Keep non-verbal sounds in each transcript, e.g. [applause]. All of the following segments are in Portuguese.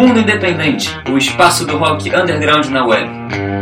Mundo Independente, o espaço do rock underground na web.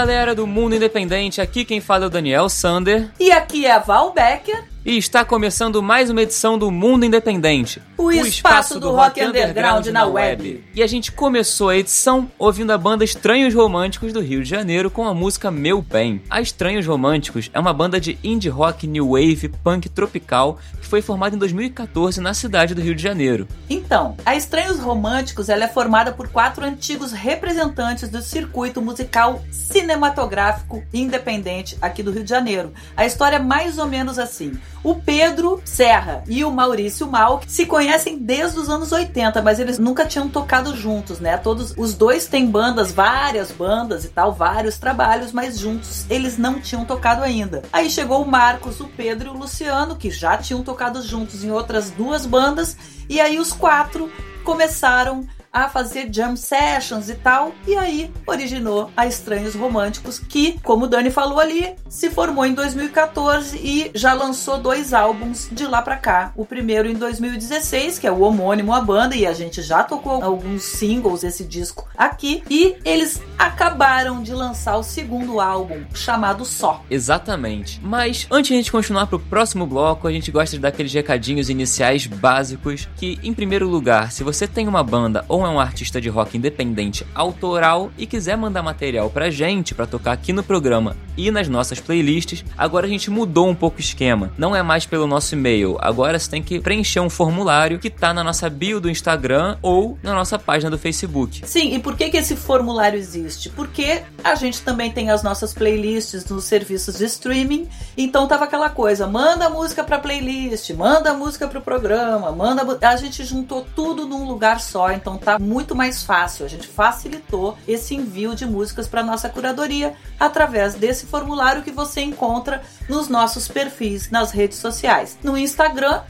Galera do Mundo Independente, aqui quem fala é o Daniel Sander. E aqui é a Val Becker. E está começando mais uma edição do Mundo Independente. O, o espaço, espaço, do, do rock, underground, underground na web. web. E a gente começou a edição ouvindo a banda Estranhos Românticos do Rio de Janeiro com a música Meu Bem. A Estranhos Românticos é uma banda de indie rock, new wave, punk tropical que foi formada em 2014 na cidade do Rio de Janeiro. Então, a Estranhos Românticos ela é formada por quatro antigos representantes do circuito musical cinematográfico independente aqui do Rio de Janeiro. A história é mais ou menos assim. O Pedro Serra e o Maurício Mal se conhecem desde os anos 80, mas eles nunca tinham tocado juntos, né? Todos os dois têm bandas, várias bandas e tal, vários trabalhos, mas juntos eles não tinham tocado ainda. Aí chegou o Marcos, o Pedro e o Luciano, que já tinham tocado juntos em outras duas bandas, e aí os quatro começaram a fazer jam sessions e tal, e aí originou a Estranhos Românticos, que, como o Dani falou ali, se formou em 2014 e já lançou dois álbuns de lá para cá. O primeiro em 2016, que é o homônimo à banda, e a gente já tocou alguns singles desse disco aqui, e eles acabaram de lançar o segundo álbum, chamado Só. Exatamente. Mas antes de a gente continuar pro próximo bloco, a gente gosta de dar aqueles recadinhos iniciais básicos que, em primeiro lugar, se você tem uma banda ou é um artista de rock independente autoral e quiser mandar material pra gente para tocar aqui no programa e nas nossas playlists, agora a gente mudou um pouco o esquema. Não é mais pelo nosso e-mail, agora você tem que preencher um formulário que tá na nossa bio do Instagram ou na nossa página do Facebook. Sim, e por que, que esse formulário existe? Porque a gente também tem as nossas playlists nos serviços de streaming, então tava aquela coisa, manda música pra playlist, manda música pro programa, manda a gente juntou tudo num lugar só, então tá tá muito mais fácil. A gente facilitou esse envio de músicas para nossa curadoria através desse formulário que você encontra nos nossos perfis nas redes sociais. No Instagram,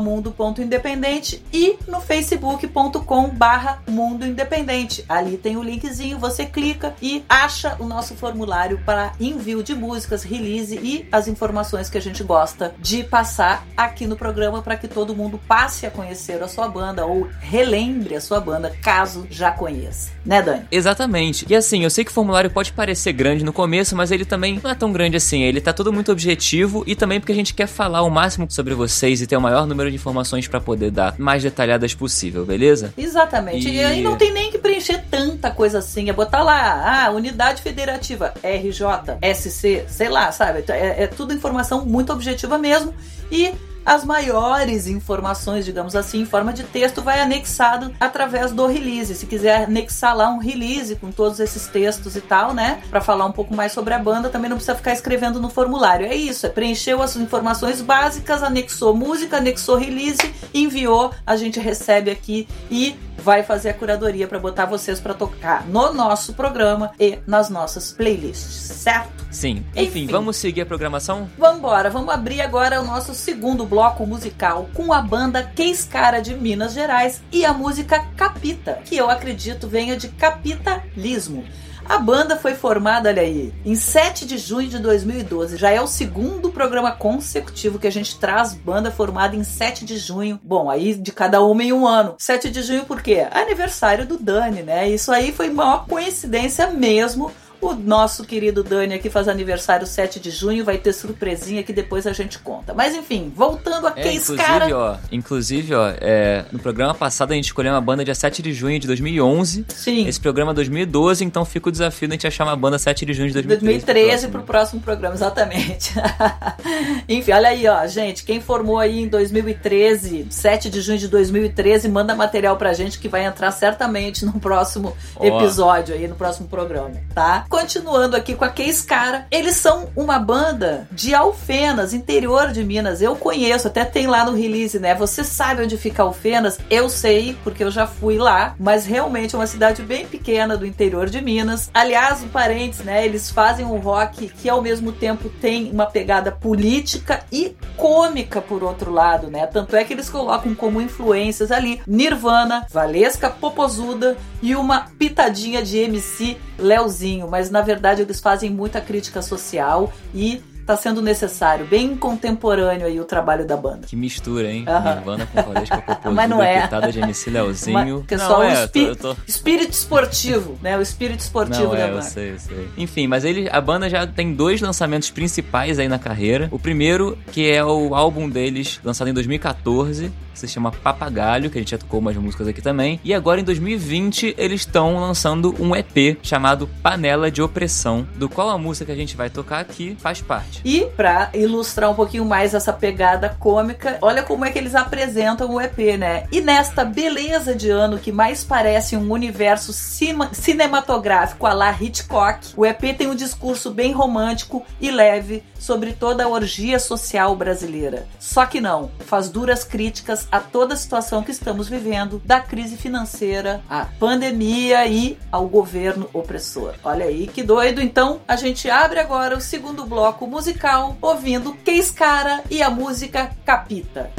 mundo.independente e no facebook.com barra Mundo Independente. Ali tem o linkzinho, você clica e acha o nosso formulário para envio de músicas, release e as informações que a gente gosta de passar aqui no programa para que todo mundo passe a conhecer a sua banda ou relembre a sua banda, caso já conheça. Né, Dani? Exatamente. E assim, eu sei que o formulário pode parecer grande no começo, mas ele também não é tão grande assim. Ele tá todo muito objetivo e também porque a gente quer falar o máximo sobre vocês e ter o maior número de informações para poder dar mais detalhadas possível, beleza? Exatamente. E... e aí não tem nem que preencher tanta coisa assim. É botar lá, ah, unidade federativa, RJ, SC, sei lá, sabe? É, é tudo informação muito objetiva mesmo. E as maiores informações, digamos assim, em forma de texto, vai anexado através do release. Se quiser anexar lá um release com todos esses textos e tal, né? Para falar um pouco mais sobre a banda, também não precisa ficar escrevendo no formulário. É isso, é preencheu as informações básicas, anexou música, anexou release, enviou, a gente recebe aqui e vai fazer a curadoria para botar vocês para tocar no nosso programa e nas nossas playlists, certo? Sim. Enfim, Enfim, vamos seguir a programação? Vamos embora. Vamos abrir agora o nosso segundo bloco musical com a banda Queiscara de Minas Gerais e a música Capita, que eu acredito venha de capitalismo. A banda foi formada, olha aí, em 7 de junho de 2012. Já é o segundo programa consecutivo que a gente traz banda formada em 7 de junho. Bom, aí de cada uma em um ano. 7 de junho por quê? Aniversário do Dani, né? Isso aí foi uma coincidência mesmo o nosso querido Dani aqui faz aniversário 7 de junho, vai ter surpresinha que depois a gente conta. Mas enfim, voltando a é, Case Cara. Ó, inclusive, ó, é, no programa passado a gente escolheu uma banda dia 7 de junho de 2011. Sim. Esse programa é 2012, então fica o desafio de a gente achar uma banda 7 de junho de 2013. 2013 pro próximo, pro próximo programa, exatamente. [laughs] enfim, olha aí, ó, gente, quem formou aí em 2013, 7 de junho de 2013, manda material pra gente que vai entrar certamente no próximo episódio aí, no próximo programa, tá? Continuando aqui com a Case Cara, eles são uma banda de Alfenas, interior de Minas. Eu conheço, até tem lá no release, né? Você sabe onde fica Alfenas? Eu sei, porque eu já fui lá, mas realmente é uma cidade bem pequena do interior de Minas. Aliás, um parentes, né? Eles fazem um rock que ao mesmo tempo tem uma pegada política e cômica por outro lado, né? Tanto é que eles colocam como influências ali Nirvana, Valesca Popozuda e uma pitadinha de MC Leozinho, mas na verdade eles fazem muita crítica social e tá sendo necessário, bem contemporâneo aí o trabalho da banda. Que mistura, hein? Uhum. Nirvana com Valesca [laughs] Popozuda, Mas não é. de MC Leozinho. Mas, não, só é, o tô, tô... espírito esportivo, né? O espírito esportivo não, da é, banda. Eu sei, eu sei. Enfim, mas ele, a banda já tem dois lançamentos principais aí na carreira. O primeiro, que é o álbum deles, lançado em 2014, que se chama Papagalho, que a gente já tocou umas músicas aqui também. E agora em 2020 eles estão lançando um EP chamado Panela de Opressão, do qual a música que a gente vai tocar aqui faz parte. E para ilustrar um pouquinho mais essa pegada cômica, olha como é que eles apresentam o EP, né? E nesta beleza de ano que mais parece um universo cinematográfico a la Hitchcock, o EP tem um discurso bem romântico e leve sobre toda a orgia social brasileira. Só que não, faz duras críticas a toda a situação que estamos vivendo, da crise financeira, à pandemia e ao governo opressor. Olha aí que doido. Então, a gente abre agora o segundo bloco musical ouvindo Keis Cara e a música Capita.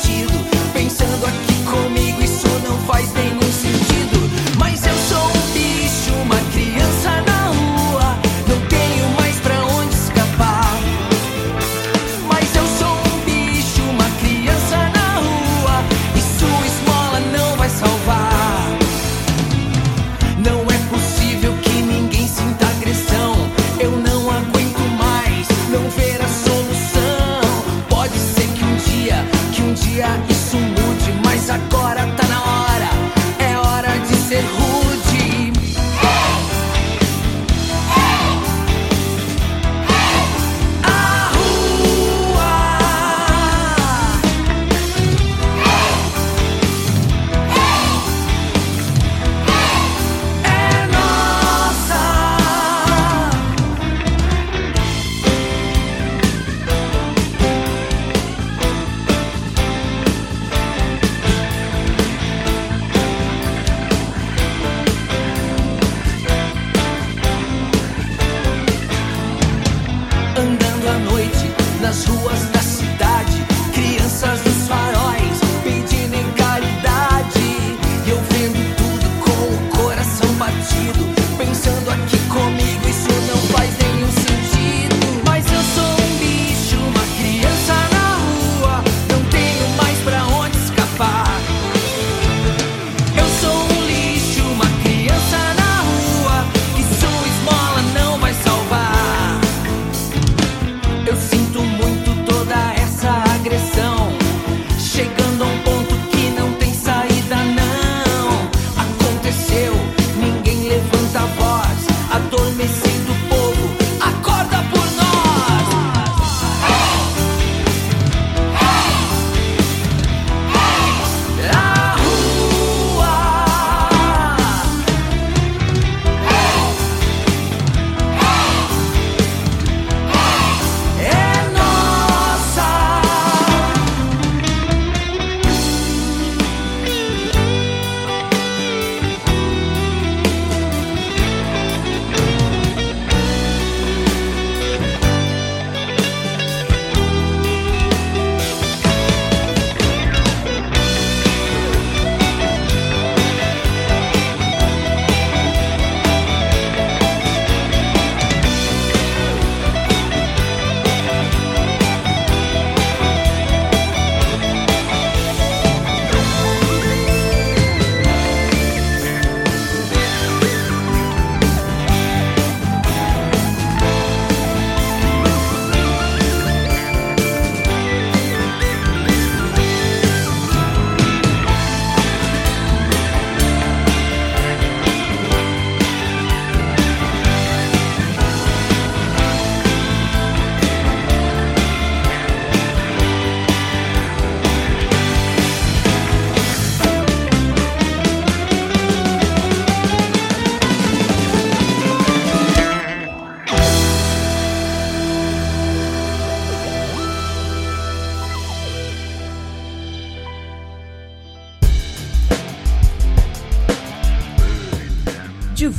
sentido.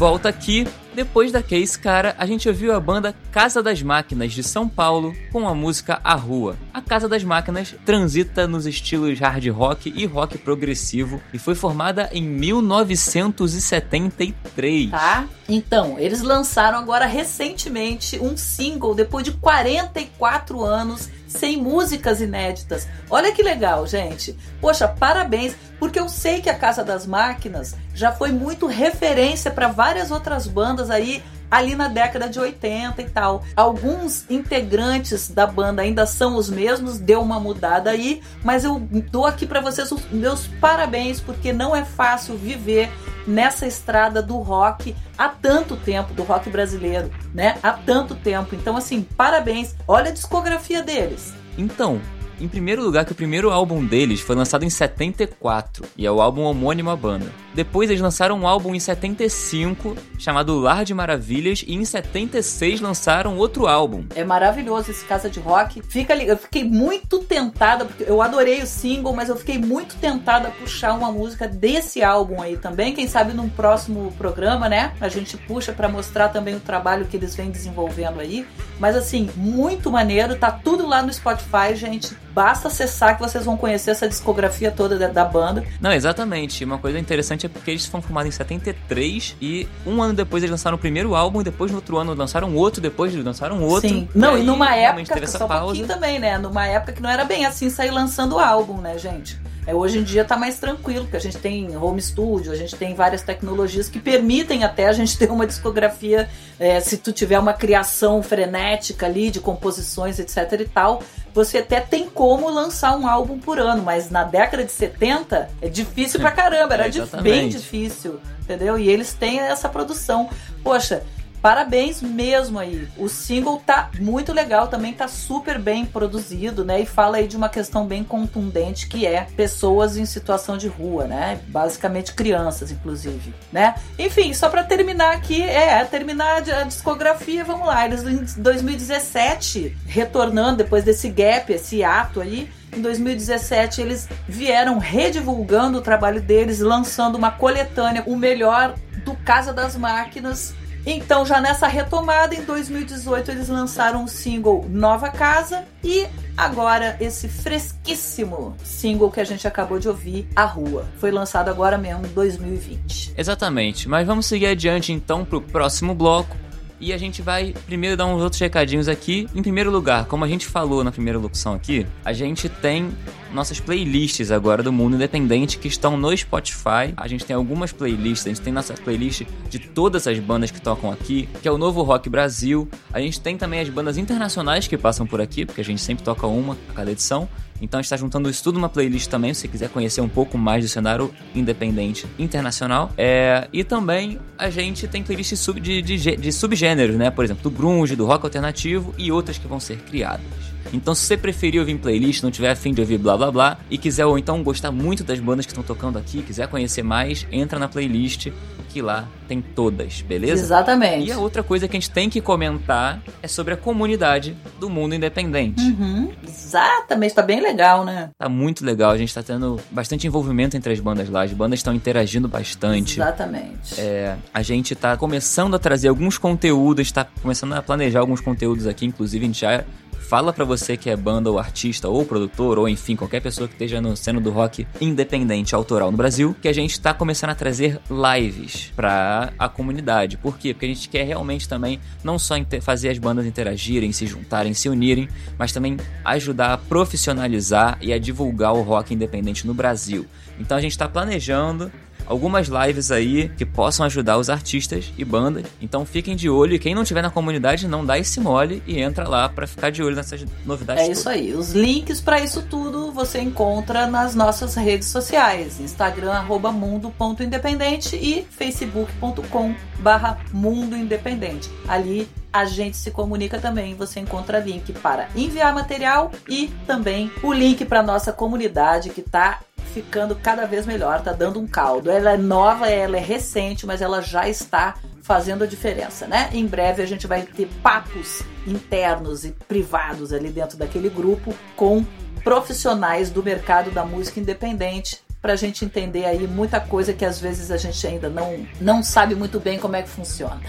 Volta aqui, depois da Case Cara, a gente ouviu a banda Casa das Máquinas de São Paulo com a música A Rua. A Casa das Máquinas transita nos estilos hard rock e rock progressivo e foi formada em 1973. Tá? Então, eles lançaram agora recentemente um single depois de 44 anos sem músicas inéditas. Olha que legal, gente. Poxa, parabéns, porque eu sei que a Casa das Máquinas já foi muito referência para várias outras bandas aí ali na década de 80 e tal. Alguns integrantes da banda ainda são os mesmos, deu uma mudada aí, mas eu dou aqui para vocês os meus parabéns porque não é fácil viver nessa estrada do rock há tanto tempo, do rock brasileiro, né? Há tanto tempo. Então assim, parabéns. Olha a discografia deles. Então, em primeiro lugar, que o primeiro álbum deles foi lançado em 74 e é o álbum homônimo à banda. Depois eles lançaram um álbum em 75 chamado Lar de Maravilhas e em 76 lançaram outro álbum. É maravilhoso esse Casa de Rock. Fica eu fiquei muito tentada porque eu adorei o single, mas eu fiquei muito tentada a puxar uma música desse álbum aí também. Quem sabe num próximo programa, né? A gente puxa para mostrar também o trabalho que eles vêm desenvolvendo aí. Mas assim, muito maneiro, tá tudo lá no Spotify, gente. Basta acessar que vocês vão conhecer essa discografia toda da, da banda. Não, exatamente. Uma coisa interessante é porque eles foram formados em 73 e um ano depois eles lançaram o primeiro álbum, depois no outro ano lançaram outro, depois lançaram outro. Sim. Não, e, e numa época, só um também, né? Numa época que não era bem assim sair lançando o álbum, né, gente? É, hoje em dia está mais tranquilo, porque a gente tem home studio, a gente tem várias tecnologias que permitem até a gente [laughs] ter uma discografia, é, se tu tiver uma criação frenética ali de composições, etc e tal, você até tem como lançar um álbum por ano, mas na década de 70 é difícil pra caramba, era é, bem difícil, entendeu? E eles têm essa produção. Poxa, Parabéns mesmo aí. O single tá muito legal, também tá super bem produzido, né? E fala aí de uma questão bem contundente que é pessoas em situação de rua, né? Basicamente crianças, inclusive, né? Enfim, só para terminar aqui, é, terminar a discografia, vamos lá. Eles em 2017, retornando depois desse gap, esse ato aí, em 2017 eles vieram redivulgando o trabalho deles, lançando uma coletânea, o melhor do Casa das Máquinas então, já nessa retomada, em 2018, eles lançaram o single Nova Casa e agora esse fresquíssimo single que a gente acabou de ouvir, A Rua. Foi lançado agora mesmo, em 2020. Exatamente, mas vamos seguir adiante então para o próximo bloco e a gente vai primeiro dar uns outros recadinhos aqui. Em primeiro lugar, como a gente falou na primeira locução aqui, a gente tem nossas playlists agora do Mundo Independente que estão no Spotify. A gente tem algumas playlists, a gente tem nossa playlist de todas as bandas que tocam aqui, que é o Novo Rock Brasil. A gente tem também as bandas internacionais que passam por aqui, porque a gente sempre toca uma a cada edição. Então está juntando isso tudo numa playlist também, se você quiser conhecer um pouco mais do cenário independente internacional. É, e também a gente tem playlists sub, de, de, de subgêneros, né? Por exemplo, do grunge, do rock alternativo e outras que vão ser criadas. Então, se você preferir ouvir em playlist, não tiver afim de ouvir blá blá blá, e quiser ou então gostar muito das bandas que estão tocando aqui, quiser conhecer mais, entra na playlist que lá tem todas, beleza? Exatamente. E a outra coisa que a gente tem que comentar é sobre a comunidade do mundo independente. Uhum. Exatamente, tá bem legal, né? Tá muito legal, a gente tá tendo bastante envolvimento entre as bandas lá, as bandas estão interagindo bastante. Exatamente. É, a gente tá começando a trazer alguns conteúdos, tá começando a planejar alguns conteúdos aqui, inclusive a gente já fala para você que é banda ou artista ou produtor ou enfim qualquer pessoa que esteja no cena do rock independente autoral no Brasil que a gente está começando a trazer lives para a comunidade. Por quê? Porque a gente quer realmente também não só fazer as bandas interagirem, se juntarem, se unirem, mas também ajudar a profissionalizar e a divulgar o rock independente no Brasil. Então a gente está planejando algumas lives aí que possam ajudar os artistas e bandas. Então fiquem de olho e quem não tiver na comunidade não dá esse mole e entra lá para ficar de olho nessas novidades. É isso aí. Os links para isso tudo você encontra nas nossas redes sociais: Instagram mundo.independente e facebook.com barra mundo independente. Ali a gente se comunica também. Você encontra link para enviar material e também o link para nossa comunidade que está ficando cada vez melhor, tá dando um caldo. Ela é nova, ela é recente, mas ela já está fazendo a diferença, né? Em breve a gente vai ter papos internos e privados ali dentro daquele grupo com profissionais do mercado da música independente pra gente entender aí muita coisa que às vezes a gente ainda não, não sabe muito bem como é que funciona.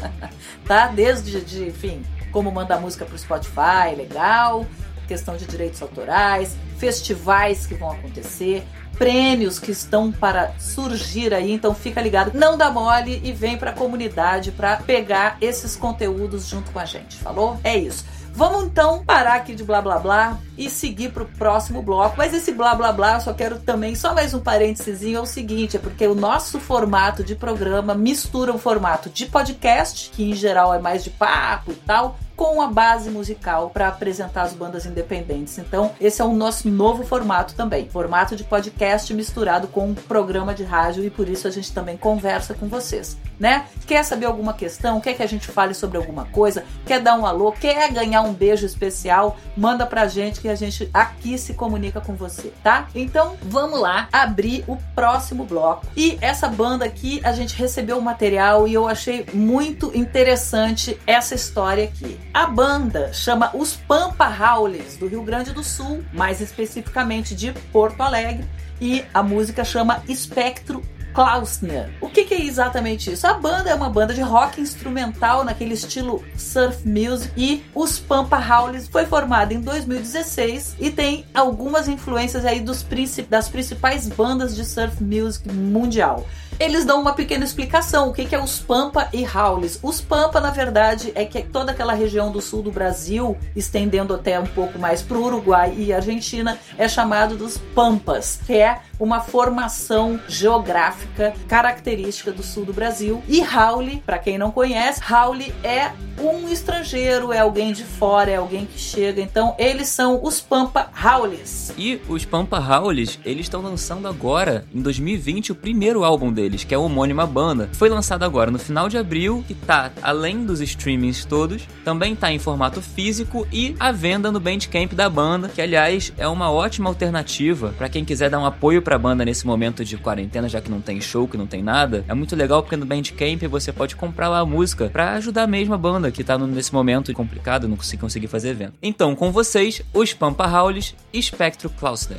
[laughs] tá? Desde, de, enfim, como mandar música pro Spotify, legal, questão de direitos autorais, festivais que vão acontecer, prêmios que estão para surgir aí, então fica ligado, não dá mole e vem para a comunidade para pegar esses conteúdos junto com a gente, falou? É isso. Vamos então parar aqui de blá blá blá e seguir para o próximo bloco. Mas esse blá blá blá, eu só quero também, só mais um parênteses, é o seguinte: é porque o nosso formato de programa mistura o formato de podcast, que em geral é mais de papo e tal, com a base musical para apresentar as bandas independentes. Então, esse é o nosso novo formato também, formato de podcast misturado com um programa de rádio e por isso a gente também conversa com vocês, né? Quer saber alguma questão? Quer que a gente fale sobre alguma coisa? Quer dar um alô? Quer ganhar um beijo especial? Manda pra gente que a gente aqui se comunica com você, tá? Então, vamos lá abrir o próximo bloco. E essa banda aqui, a gente recebeu o material e eu achei muito interessante essa história aqui. A banda chama os Pampa Howlers, do Rio Grande do Sul, mais especificamente de Porto Alegre, e a música chama Espectro Klausner. O que, que, é exatamente isso? A banda é uma banda de rock instrumental naquele estilo surf music e os Pampa Howlers foi formada em 2016 e tem algumas influências aí dos das principais bandas de surf music mundial eles dão uma pequena explicação. O que, que é os Pampa e Howlis? Os Pampa, na verdade, é que é toda aquela região do sul do Brasil, estendendo até um pouco mais para o Uruguai e Argentina, é chamado dos Pampas, que é uma formação geográfica característica do sul do Brasil. E Howley, para quem não conhece, Howley é um estrangeiro, é alguém de fora, é alguém que chega. Então, eles são os Pampa Howleys. E os Pampa Howleys, eles estão lançando agora, em 2020, o primeiro álbum deles, que é a homônima banda. Foi lançado agora no final de abril, que tá além dos streamings todos, também tá em formato físico e à venda no Bandcamp da banda, que aliás é uma ótima alternativa para quem quiser dar um apoio pra banda nesse momento de quarentena, já que não tem show, que não tem nada, é muito legal porque no Bandcamp você pode comprar lá a música para ajudar mesmo a banda que tá nesse momento complicado, não conseguir fazer evento. Então, com vocês, os Pampa Howlis e Spectro Clauster.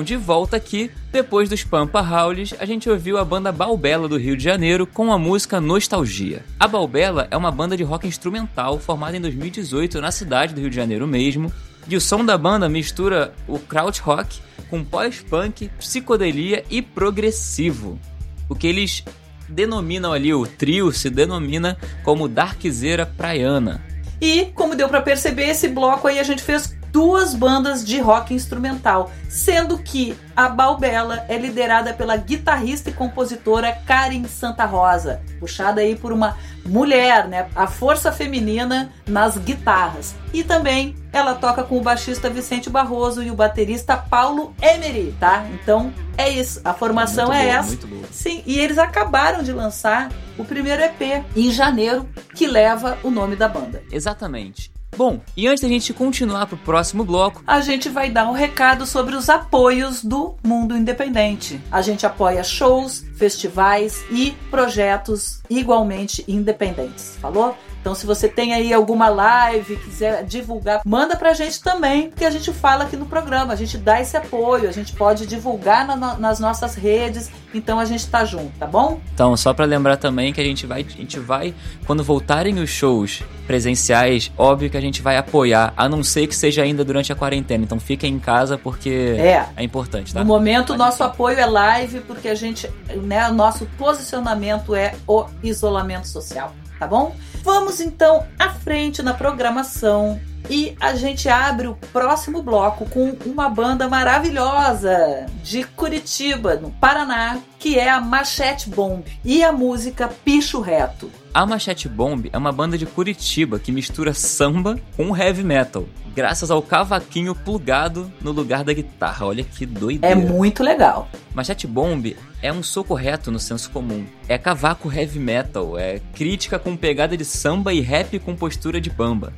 Bom, de volta aqui, depois dos Pampa Howlis, a gente ouviu a banda Balbela do Rio de Janeiro com a música Nostalgia. A Balbela é uma banda de rock instrumental formada em 2018 na cidade do Rio de Janeiro mesmo, e o som da banda mistura o kraut rock com pós-punk, psicodelia e progressivo. O que eles denominam ali, o trio se denomina como Darkzeira Praiana. E, como deu para perceber, esse bloco aí a gente fez duas bandas de rock instrumental, sendo que a Balbela é liderada pela guitarrista e compositora Karen Santa Rosa, puxada aí por uma mulher, né? A força feminina nas guitarras. E também ela toca com o baixista Vicente Barroso e o baterista Paulo Emery, tá? Então é isso, a formação muito é boa, essa. Muito boa. Sim, e eles acabaram de lançar o primeiro EP em janeiro, que leva o nome da banda. Exatamente. Bom, e antes da gente continuar pro próximo bloco, a gente vai dar um recado sobre os apoios do mundo independente. A gente apoia shows, festivais e projetos igualmente independentes. Falou? Então, se você tem aí alguma live, quiser divulgar, manda pra gente também, porque a gente fala aqui no programa, a gente dá esse apoio, a gente pode divulgar na, nas nossas redes, então a gente tá junto, tá bom? Então, só para lembrar também que a gente vai, a gente vai, quando voltarem os shows presenciais, óbvio que a gente vai apoiar, a não ser que seja ainda durante a quarentena. Então fiquem em casa porque é, é importante, tá? No momento, o nosso apoio é live, porque a gente, né, o nosso posicionamento é o isolamento social, tá bom? Vamos então à frente na programação e a gente abre o próximo bloco com uma banda maravilhosa de Curitiba, no Paraná, que é a Machete Bomb e a música Picho Reto. A Machete Bomb é uma banda de Curitiba que mistura samba com heavy metal, graças ao cavaquinho plugado no lugar da guitarra. Olha que doideira. É muito legal. Machete Bomb é um soco reto no senso comum. É cavaco heavy metal, é crítica com pegada de samba e rap com postura de bamba.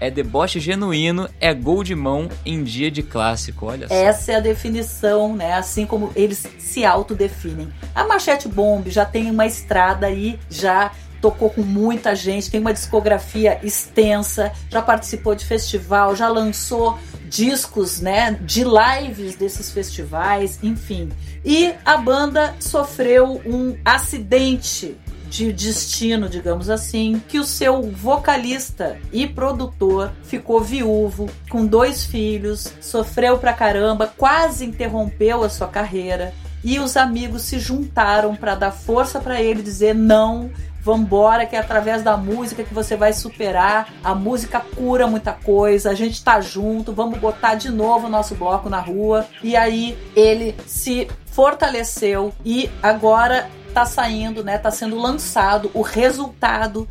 É deboche genuíno, é gol de mão em dia de clássico, olha só. Essa é a definição, né? Assim como eles se autodefinem. A Machete Bomb já tem uma estrada aí, já tocou com muita gente, tem uma discografia extensa, já participou de festival, já lançou discos, né, de lives desses festivais, enfim. E a banda sofreu um acidente de destino, digamos assim, que o seu vocalista e produtor ficou viúvo, com dois filhos, sofreu pra caramba, quase interrompeu a sua carreira. E os amigos se juntaram para dar força para ele dizer não, vambora, que é através da música que você vai superar. A música cura muita coisa, a gente tá junto, vamos botar de novo o nosso bloco na rua. E aí ele se fortaleceu e agora tá saindo, né? Tá sendo lançado o resultado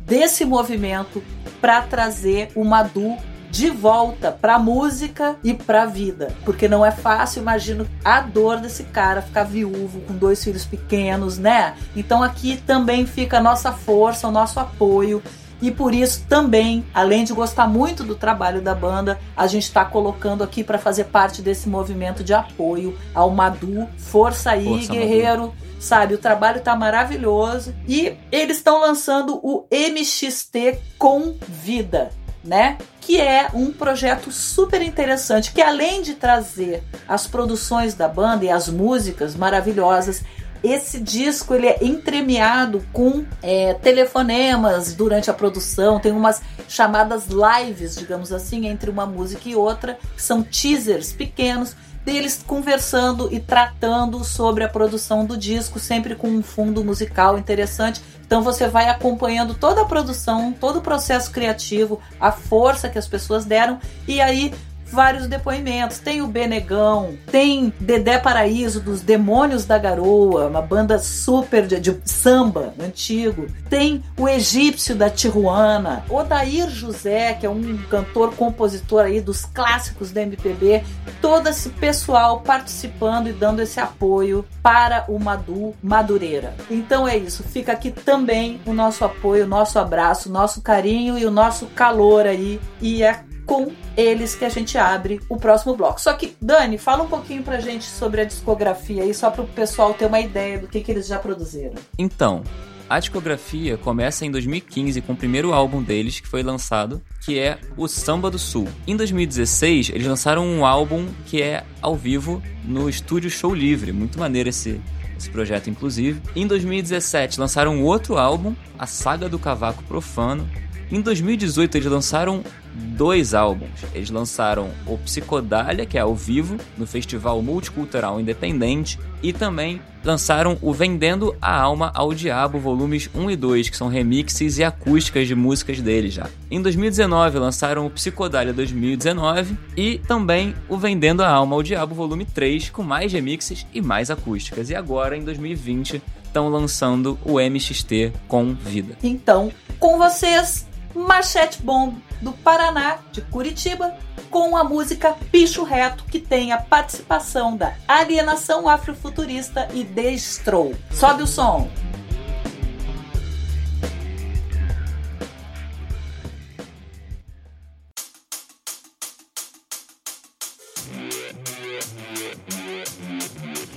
desse movimento para trazer o Madu de volta para música e para vida, porque não é fácil, imagino a dor desse cara ficar viúvo com dois filhos pequenos, né? Então aqui também fica a nossa força, o nosso apoio e por isso também, além de gostar muito do trabalho da banda, a gente está colocando aqui para fazer parte desse movimento de apoio ao Madu. Força aí, Força, guerreiro. Madu. Sabe, o trabalho tá maravilhoso e eles estão lançando o MXT com vida né? Que é um projeto super interessante, que além de trazer as produções da banda e as músicas maravilhosas, esse disco ele é entremeado com é, telefonemas durante a produção, tem umas chamadas lives, digamos assim, entre uma música e outra, que são teasers pequenos deles conversando e tratando sobre a produção do disco, sempre com um fundo musical interessante. Então você vai acompanhando toda a produção, todo o processo criativo, a força que as pessoas deram e aí vários depoimentos. Tem o Benegão, tem Dedé Paraíso dos Demônios da Garoa, uma banda super de, de samba antigo. Tem o Egípcio da Tijuana, Odair José, que é um cantor compositor aí dos clássicos da MPB. Todo esse pessoal participando e dando esse apoio para o Madu Madureira. Então é isso, fica aqui também o nosso apoio, o nosso abraço, o nosso carinho e o nosso calor aí. E é com eles que a gente abre o próximo bloco. Só que, Dani, fala um pouquinho pra gente sobre a discografia aí, só pro pessoal ter uma ideia do que, que eles já produziram. Então, A discografia começa em 2015 com o primeiro álbum deles, que foi lançado, que é o Samba do Sul. Em 2016, eles lançaram um álbum que é ao vivo no estúdio Show Livre. Muito maneiro esse, esse projeto, inclusive. Em 2017, lançaram outro álbum, A Saga do Cavaco Profano. Em 2018, eles lançaram dois álbuns. Eles lançaram o Psicodália, que é ao vivo, no Festival Multicultural Independente, e também lançaram o Vendendo a Alma ao Diabo, volumes 1 e 2, que são remixes e acústicas de músicas deles já. Em 2019, lançaram o Psicodália 2019 e também o Vendendo a Alma ao Diabo, volume 3, com mais remixes e mais acústicas. E agora, em 2020, estão lançando o MXT com vida. Então, com vocês, Machete Bomb do Paraná, de Curitiba, com a música Picho Reto, que tem a participação da Alienação Afrofuturista e Destrou. Sobe o som!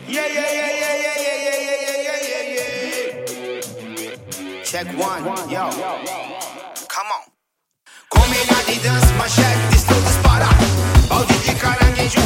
Yeah, yeah, yeah, yeah, yeah, yeah, yeah, yeah, yeah. Check one, yo dança, mas chefe, estou disparado. Balde de caranguejo,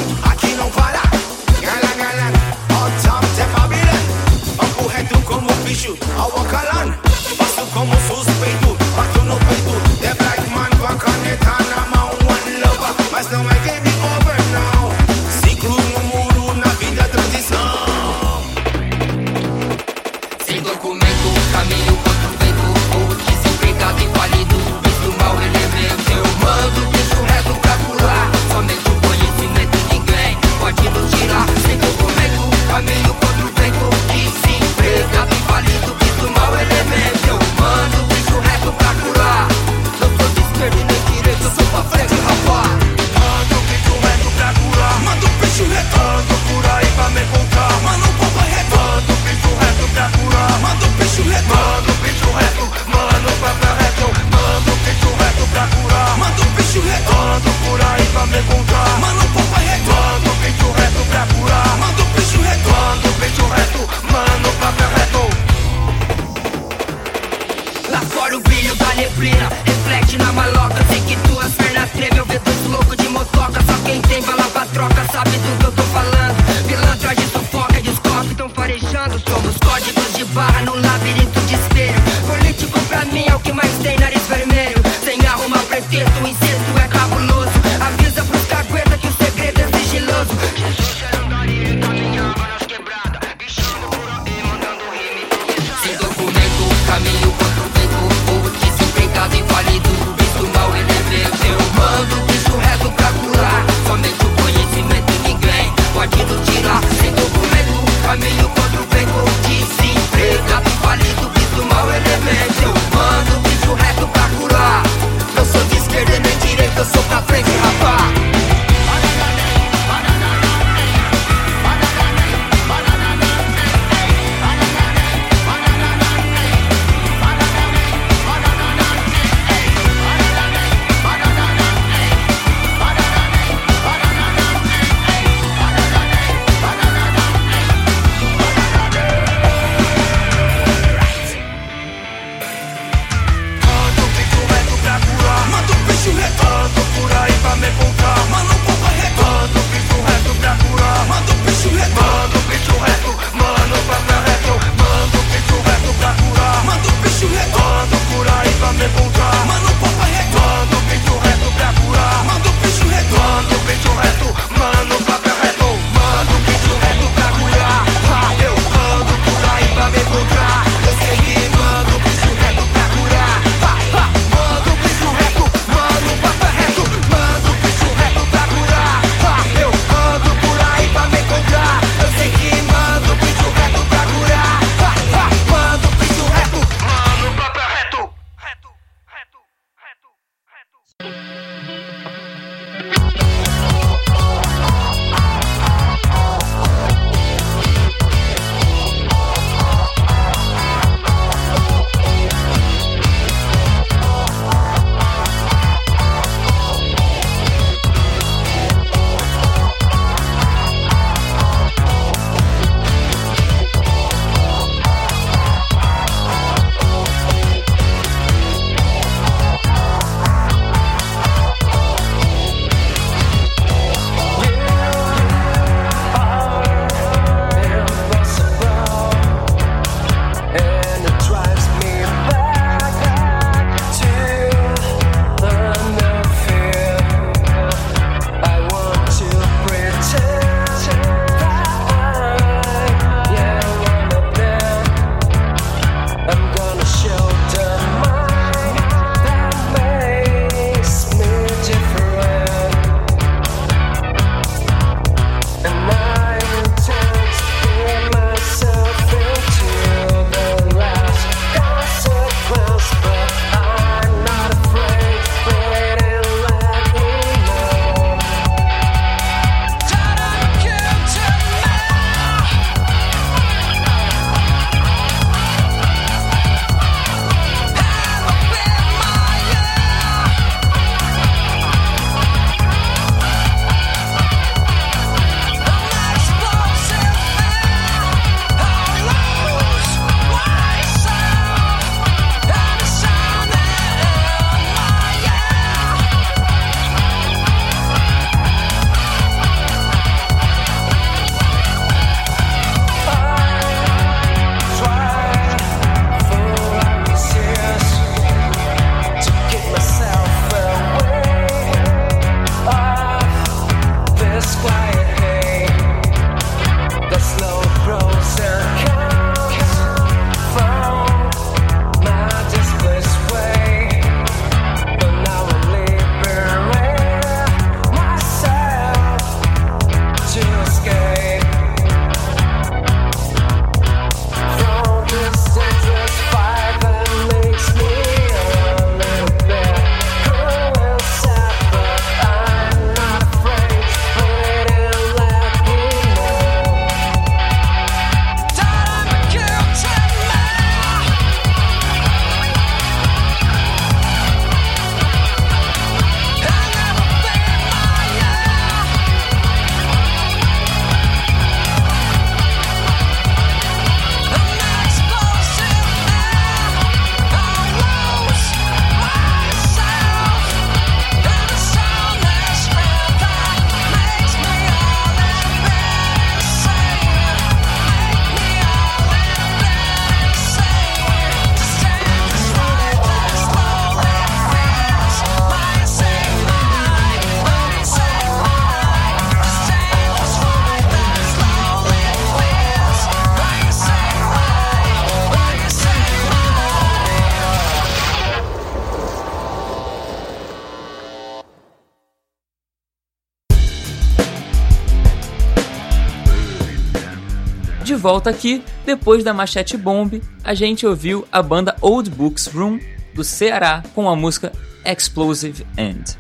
volta aqui, depois da Machete Bomb, a gente ouviu a banda Old Books Room do Ceará com a música Explosive End.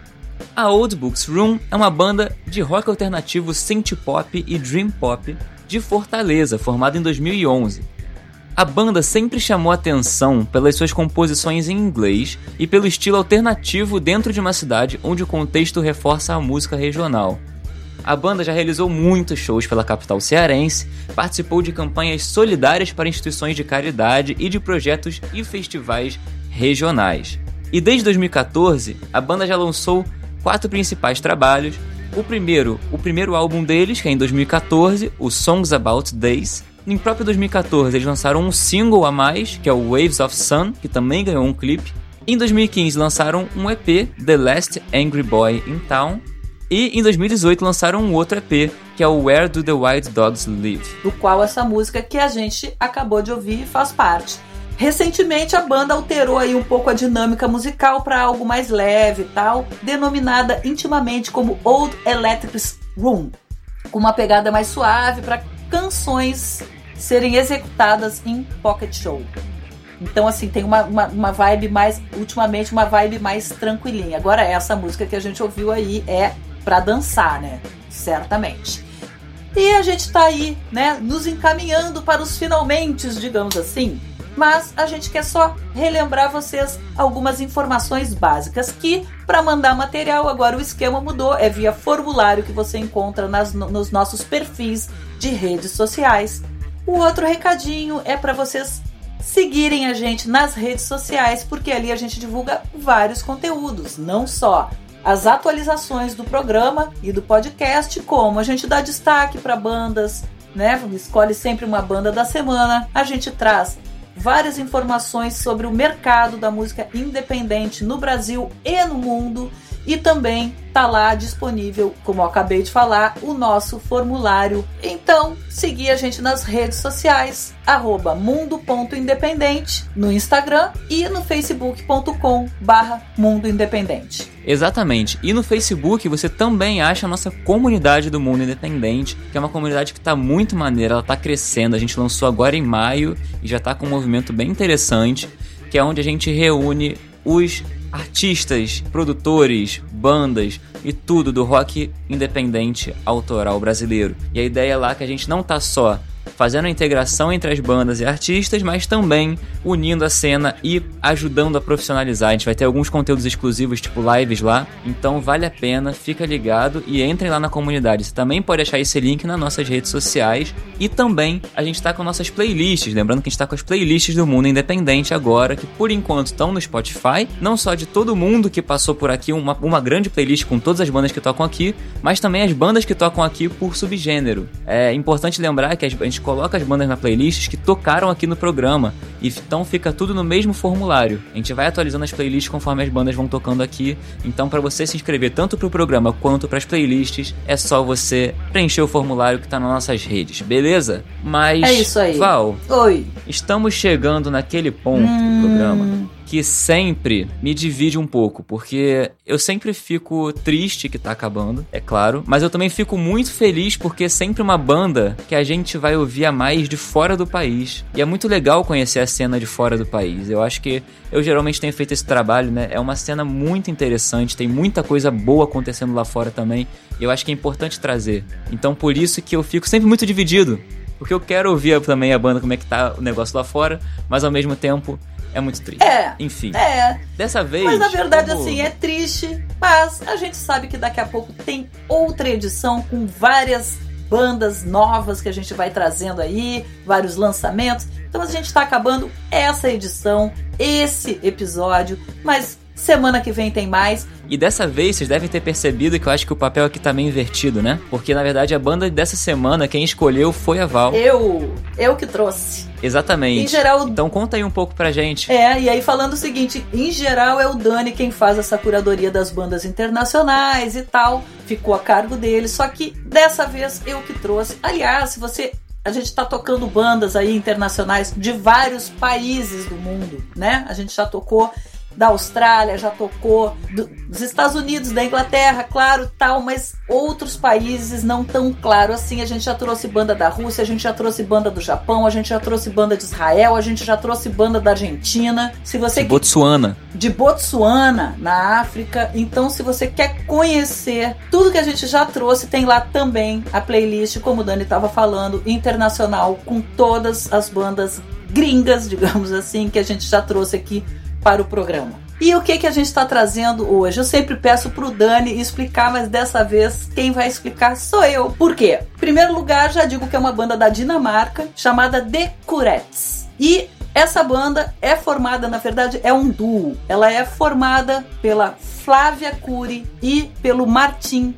A Old Books Room é uma banda de rock alternativo synth pop e dream pop de Fortaleza, formada em 2011. A banda sempre chamou atenção pelas suas composições em inglês e pelo estilo alternativo dentro de uma cidade onde o contexto reforça a música regional. A banda já realizou muitos shows pela capital cearense, participou de campanhas solidárias para instituições de caridade e de projetos e festivais regionais. E desde 2014, a banda já lançou quatro principais trabalhos. O primeiro, o primeiro álbum deles, que é em 2014, o Songs About Days. Em próprio 2014, eles lançaram um single a mais, que é o Waves of Sun, que também ganhou um clipe. Em 2015 lançaram um EP, The Last Angry Boy in Town, e em 2018 lançaram um outro EP, que é o Where Do the Wild Dogs Live? Do qual essa música que a gente acabou de ouvir faz parte. Recentemente a banda alterou aí um pouco a dinâmica musical para algo mais leve e tal, denominada intimamente como Old Electric Room, com uma pegada mais suave para canções serem executadas em pocket show. Então, assim, tem uma, uma, uma, vibe mais, ultimamente, uma vibe mais tranquilinha. Agora, essa música que a gente ouviu aí é para dançar, né? Certamente. E a gente tá aí, né, nos encaminhando para os finalmente, digamos assim. Mas a gente quer só relembrar vocês algumas informações básicas que para mandar material agora o esquema mudou, é via formulário que você encontra nas, nos nossos perfis de redes sociais. O outro recadinho é para vocês seguirem a gente nas redes sociais, porque ali a gente divulga vários conteúdos, não só as atualizações do programa e do podcast, como a gente dá destaque para bandas, né? Escolhe sempre uma banda da semana, a gente traz várias informações sobre o mercado da música independente no Brasil e no mundo e também tá lá disponível, como eu acabei de falar, o nosso formulário. Então, seguir a gente nas redes sociais, arroba mundo.independente no Instagram e no facebook.com barra Mundo Independente. Exatamente. E no Facebook você também acha a nossa comunidade do Mundo Independente, que é uma comunidade que está muito maneira, ela está crescendo. A gente lançou agora em maio e já está com um movimento bem interessante, que é onde a gente reúne os artistas, produtores, bandas e tudo do rock independente autoral brasileiro. E a ideia é lá que a gente não tá só fazendo a integração entre as bandas e artistas, mas também unindo a cena e ajudando a profissionalizar. A gente vai ter alguns conteúdos exclusivos, tipo lives lá, então vale a pena, fica ligado e entrem lá na comunidade. Você também pode achar esse link nas nossas redes sociais e também a gente está com nossas playlists. Lembrando que a gente está com as playlists do Mundo Independente agora, que por enquanto estão no Spotify, não só de todo mundo que passou por aqui, uma, uma grande playlist com todas as bandas que tocam aqui, mas também as bandas que tocam aqui por subgênero. É importante lembrar que a gente coloca as bandas na playlist que tocaram aqui no programa. E então fica tudo no mesmo formulário. A gente vai atualizando as playlists conforme as bandas vão tocando aqui. Então, para você se inscrever tanto para o programa quanto para as playlists, é só você preencher o formulário que está nas nossas redes, beleza? Mas. É isso aí. Val. Oi. Estamos chegando naquele ponto hum... do programa que sempre me divide um pouco, porque eu sempre fico triste que tá acabando, é claro, mas eu também fico muito feliz porque é sempre uma banda que a gente vai ouvir a mais de fora do país. E é muito legal conhecer a cena de fora do país. Eu acho que eu geralmente tenho feito esse trabalho, né? É uma cena muito interessante, tem muita coisa boa acontecendo lá fora também. Eu acho que é importante trazer. Então por isso que eu fico sempre muito dividido. Porque eu quero ouvir também a banda como é que tá o negócio lá fora, mas ao mesmo tempo é muito triste. É. Enfim. É. Dessa vez. Mas na verdade, como... assim, é triste. Mas a gente sabe que daqui a pouco tem outra edição com várias bandas novas que a gente vai trazendo aí, vários lançamentos. Então a gente está acabando essa edição, esse episódio, mas semana que vem tem mais. E dessa vez vocês devem ter percebido que eu acho que o papel aqui tá meio invertido, né? Porque na verdade a banda dessa semana quem escolheu foi a Val. Eu, eu que trouxe. Exatamente. Em geral. Então conta aí um pouco pra gente. É, e aí falando o seguinte: em geral é o Dani quem faz essa curadoria das bandas internacionais e tal. Ficou a cargo dele. Só que dessa vez eu que trouxe. Aliás, se você a gente está tocando bandas aí internacionais de vários países do mundo, né? A gente já tocou da Austrália, já tocou do, dos Estados Unidos, da Inglaterra, claro, tal, mas outros países não tão claro assim. A gente já trouxe banda da Rússia, a gente já trouxe banda do Japão, a gente já trouxe banda de Israel, a gente já trouxe banda da Argentina. Se você de Botsuana. De Botsuana, na África. Então, se você quer conhecer tudo que a gente já trouxe, tem lá também a playlist, como o Dani estava falando, internacional, com todas as bandas gringas, [laughs] digamos assim, que a gente já trouxe aqui para o programa. E o que, que a gente está trazendo hoje? Eu sempre peço para o Dani explicar, mas dessa vez quem vai explicar sou eu. Por quê? Em primeiro lugar, já digo que é uma banda da Dinamarca chamada The Curettes. E essa banda é formada, na verdade, é um duo. Ela é formada pela Flávia Cury e pelo Martin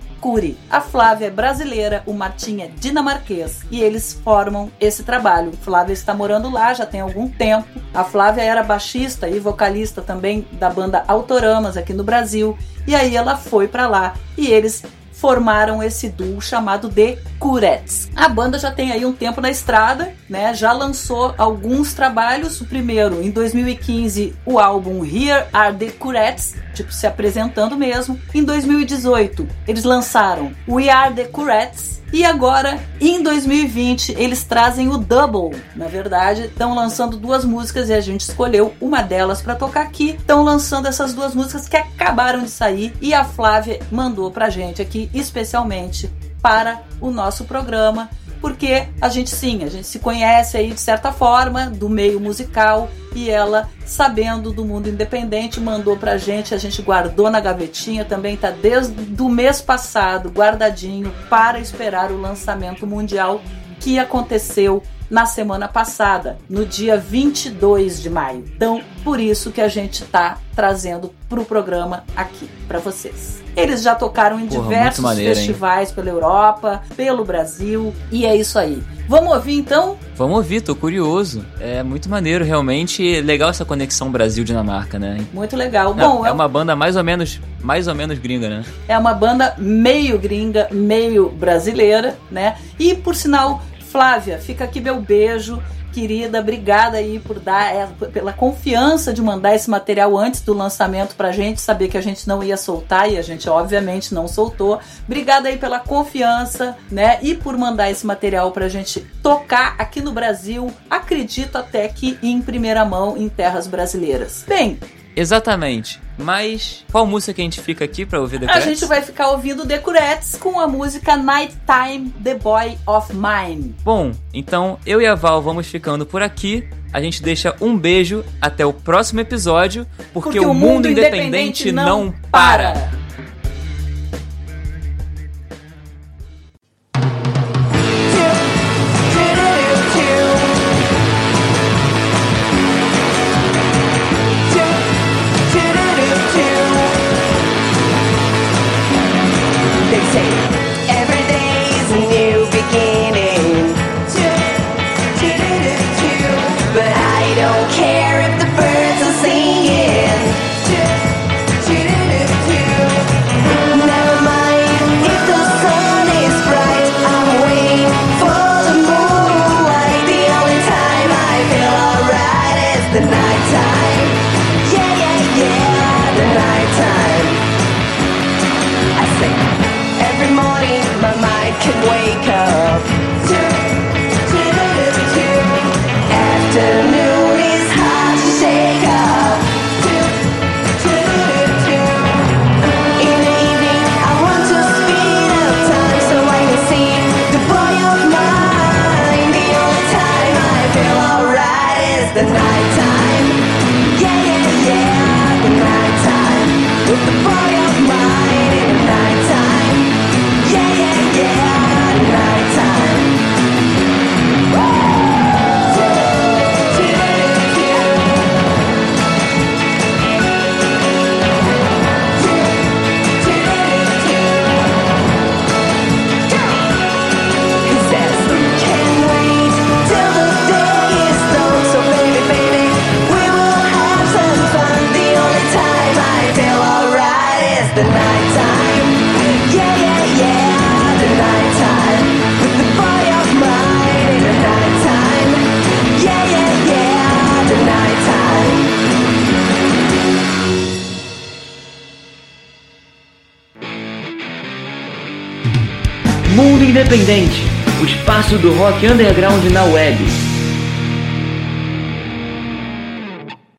A Flávia é brasileira, o Martin é dinamarquês e eles formam esse trabalho. Flávia está morando lá já tem algum tempo. A Flávia era baixista e vocalista também da banda Autoramas aqui no Brasil. E aí ela foi para lá e eles formaram esse duo chamado de Curettes. A banda já tem aí um tempo na estrada, né? Já lançou alguns trabalhos. O primeiro, em 2015, o álbum Here Are the Curettes, tipo se apresentando mesmo. Em 2018, eles lançaram We Are the Curettes e agora, em 2020, eles trazem o Double. Na verdade, estão lançando duas músicas e a gente escolheu uma delas para tocar aqui. Estão lançando essas duas músicas que acabaram de sair e a Flávia mandou pra gente aqui especialmente para o nosso programa porque a gente sim, a gente se conhece aí de certa forma do meio musical e ela, sabendo do mundo independente, mandou pra gente, a gente guardou na gavetinha, também tá desde o mês passado guardadinho para esperar o lançamento mundial que aconteceu na semana passada, no dia 22 de maio. Então, por isso que a gente está trazendo para o programa aqui para vocês. Eles já tocaram em Porra, diversos maneiro, festivais hein? pela Europa, pelo Brasil, e é isso aí. Vamos ouvir então? Vamos ouvir, tô curioso. É muito maneiro, realmente. Legal essa conexão Brasil-Dinamarca, né? Muito legal. É, Bom, é, é uma banda mais ou menos, mais ou menos gringa, né? É uma banda meio gringa, meio brasileira, né? E por sinal, Flávia, fica aqui meu beijo querida, obrigada aí por dar pela confiança de mandar esse material antes do lançamento pra gente, saber que a gente não ia soltar e a gente obviamente não soltou. Obrigada aí pela confiança, né? E por mandar esse material pra gente tocar aqui no Brasil, acredito até que em primeira mão em terras brasileiras. Bem, Exatamente. Mas qual música que a gente fica aqui pra ouvir The A gente vai ficar ouvindo The Curettes com a música Nighttime, The Boy of Mine. Bom, então eu e a Val vamos ficando por aqui. A gente deixa um beijo até o próximo episódio, porque, porque o, mundo, mundo independente, independente, não para. para. Independente, o espaço do rock underground na web.